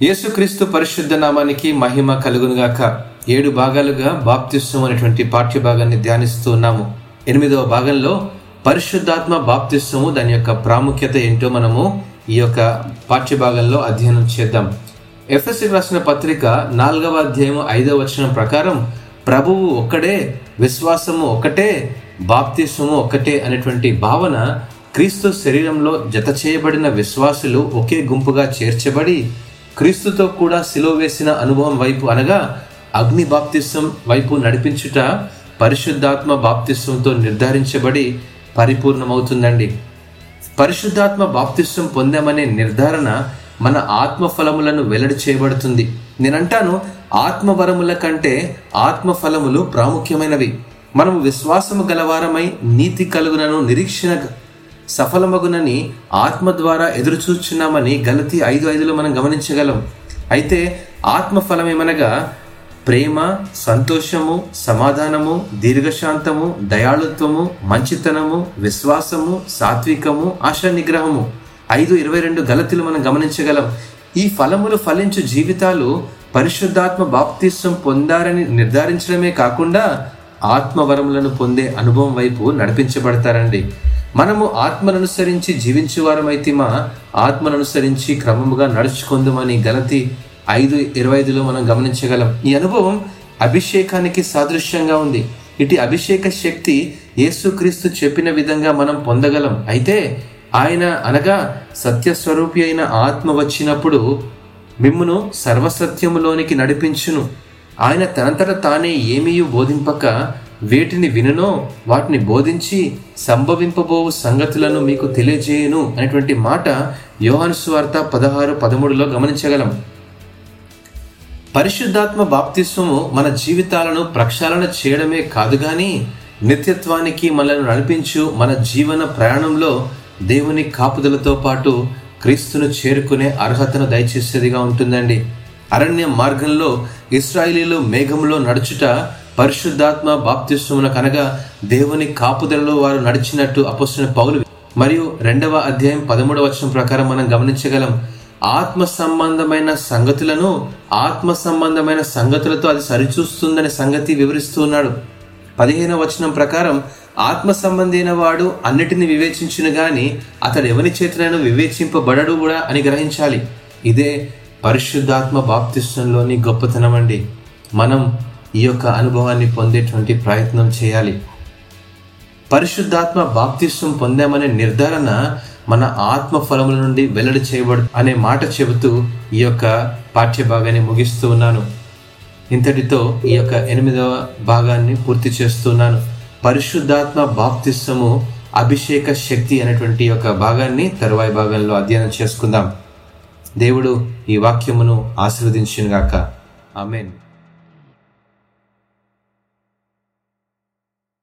యేసుక్రీస్తు పరిశుద్ధ నామానికి మహిమ కలుగునుగాక. ఏడు భాగాలుగా బాప్తిస్వం అనేటువంటి పాఠ్య భాగాన్ని ధ్యానిస్తూ ఉన్నాము. ఎనిమిదవ భాగంలో పరిశుద్ధాత్మ బాప్తిస్వము దాని యొక్క ప్రాముఖ్యత ఏంటో మనము ఈ యొక్క పాఠ్యభాగంలో అధ్యయనం చేద్దాం. ఎఫ్ఎస్సి రాసిన పత్రిక నాలుగవ అధ్యాయం ఐదవ వచనం ప్రకారం ప్రభువు ఒక్కడే విశ్వాసము ఒక్కటే బాప్తిస్వము ఒక్కటే అనేటువంటి భావన క్రీస్తు శరీరంలో జత చేయబడిన విశ్వాసులు ఒకే గుంపుగా చేర్చబడి క్రీస్తుతో కూడా సిలువ వేసిన అనుభవం వైపు అనగా అగ్ని బాప్తిస్వం వైపు నడిపించుట పరిశుద్ధాత్మ బాప్తిస్వంతో నిర్ధారించబడి పరిపూర్ణమవుతుందండి. పరిశుద్ధాత్మ బాప్తిస్వం పొందామనే నిర్ధారణ మన ఆత్మ ఫలములను వెల్లడి చేయబడుతుంది. నేనంటాను ఆత్మవరముల కంటే ఆత్మ ఫలములు ప్రాముఖ్యమైనవి. మనము విశ్వాసము గలవారమై నీతి కలుగునను నిరీక్షణ సఫలమగునని ఆత్మ ద్వారా ఎదురుచూచున్నామని గలతి ఐదు ఐదులో మనం గమనించగలం. అయితే ఆత్మ ఫలమేమనగా ప్రేమ సంతోషము సమాధానము దీర్ఘశాంతము దయాళుత్వము మంచితనము విశ్వాసము సాత్వికము ఆశా నిగ్రహము ఐదు ఇరవై రెండు గలతులు మనం గమనించగలం. ఈ ఫలములు ఫలించు జీవితాలు పరిశుద్ధాత్మ బాప్తిస్వం పొందారని నిర్ధారించడమే కాకుండా ఆత్మవరములను పొందే అనుభవం వైపు నడిపించబడతారండి. మనము ఆత్మననుసరించి జీవించే వారమైతే మా ఆత్మననుసరించి క్రమముగా నడుచుకుందామని గలతి ఐదు ఇరవై ఐదులో మనం గమనించగలం. ఈ అనుభవం అభిషేకానికి సాదృశ్యంగా ఉంది. ఇటు అభిషేక శక్తి యేసుక్రీస్తు చెప్పిన విధంగా మనం పొందగలం. అయితే ఆయన అనగా సత్యస్వరూపి అయిన ఆత్మ వచ్చినప్పుడు మిమ్మును సర్వసత్యములోనికి నడిపించును. ఆయన తనంతట తానే ఏమీ బోధింపక వీటిని వినను వాటిని బోధించి సంభవింపబోవు సంగతులను మీకు తెలియజేయను అనేటువంటి మాట యోహాను స్వార్త పదహారు పదమూడులో గమనించగలం. పరిశుద్ధాత్మ బాప్తిస్వము మన జీవితాలను ప్రక్షాళన చేయడమే కాదు కానీ నిత్యత్వానికి మనల్ని నడిపించు మన జీవన ప్రయాణంలో దేవుని కాపుదలతో పాటు క్రీస్తును చేరుకునే అర్హతను దయచేసేదిగా ఉంటుందండి. అరణ్య మార్గంలో ఇస్రాయిలీలు మేఘంలో నడుచుట పరిశుద్ధాత్మ బాప్తిస్వమునకు అనగా దేవుని కాపుదలలో వారు నడిచినట్టు అపస్తున్న పౌలు మరియు రెండవ అధ్యాయం పదమూడవ వచనం ప్రకారం మనం గమనించగలం. ఆత్మ సంబంధమైన సంగతులను ఆత్మ సంబంధమైన సంగతులతో అది సరిచూస్తుందనే సంగతి వివరిస్తూ ఉన్నాడు. పదిహేనవ వచనం ప్రకారం ఆత్మ సంబంధైన వాడు అన్నిటిని వివేచించును గాని అతడు ఎవరి చేతనైనా వివేచింపబడడు కూడా అని గ్రహించాలి. ఇదే పరిశుద్ధాత్మ బాప్తిష్టంలోని గొప్పతనం అండి. మనం ఈ యొక్క అనుభవాన్ని పొందేటువంటి ప్రయత్నం చేయాలి. పరిశుద్ధాత్మ బాప్తిస్వం పొందామనే నిర్ధారణ మన ఆత్మ ఫలముల నుండి వెల్లడి చేయబడు అనే మాట చెబుతూ ఈ యొక్క పాఠ్య భాగాన్ని ముగిస్తూ ఉన్నాను. ఇంతటితో ఈ యొక్క ఎనిమిదవ భాగాన్ని పూర్తి చేస్తున్నాను. పరిశుద్ధాత్మ బాప్తిస్వము అభిషేక శక్తి అనేటువంటి యొక్క భాగాన్ని తరువాయి భాగంలో అధ్యయనం చేసుకుందాం. దేవుడు ఈ వాక్యమును ఆశీర్వదించినగాక. ఆమెన్.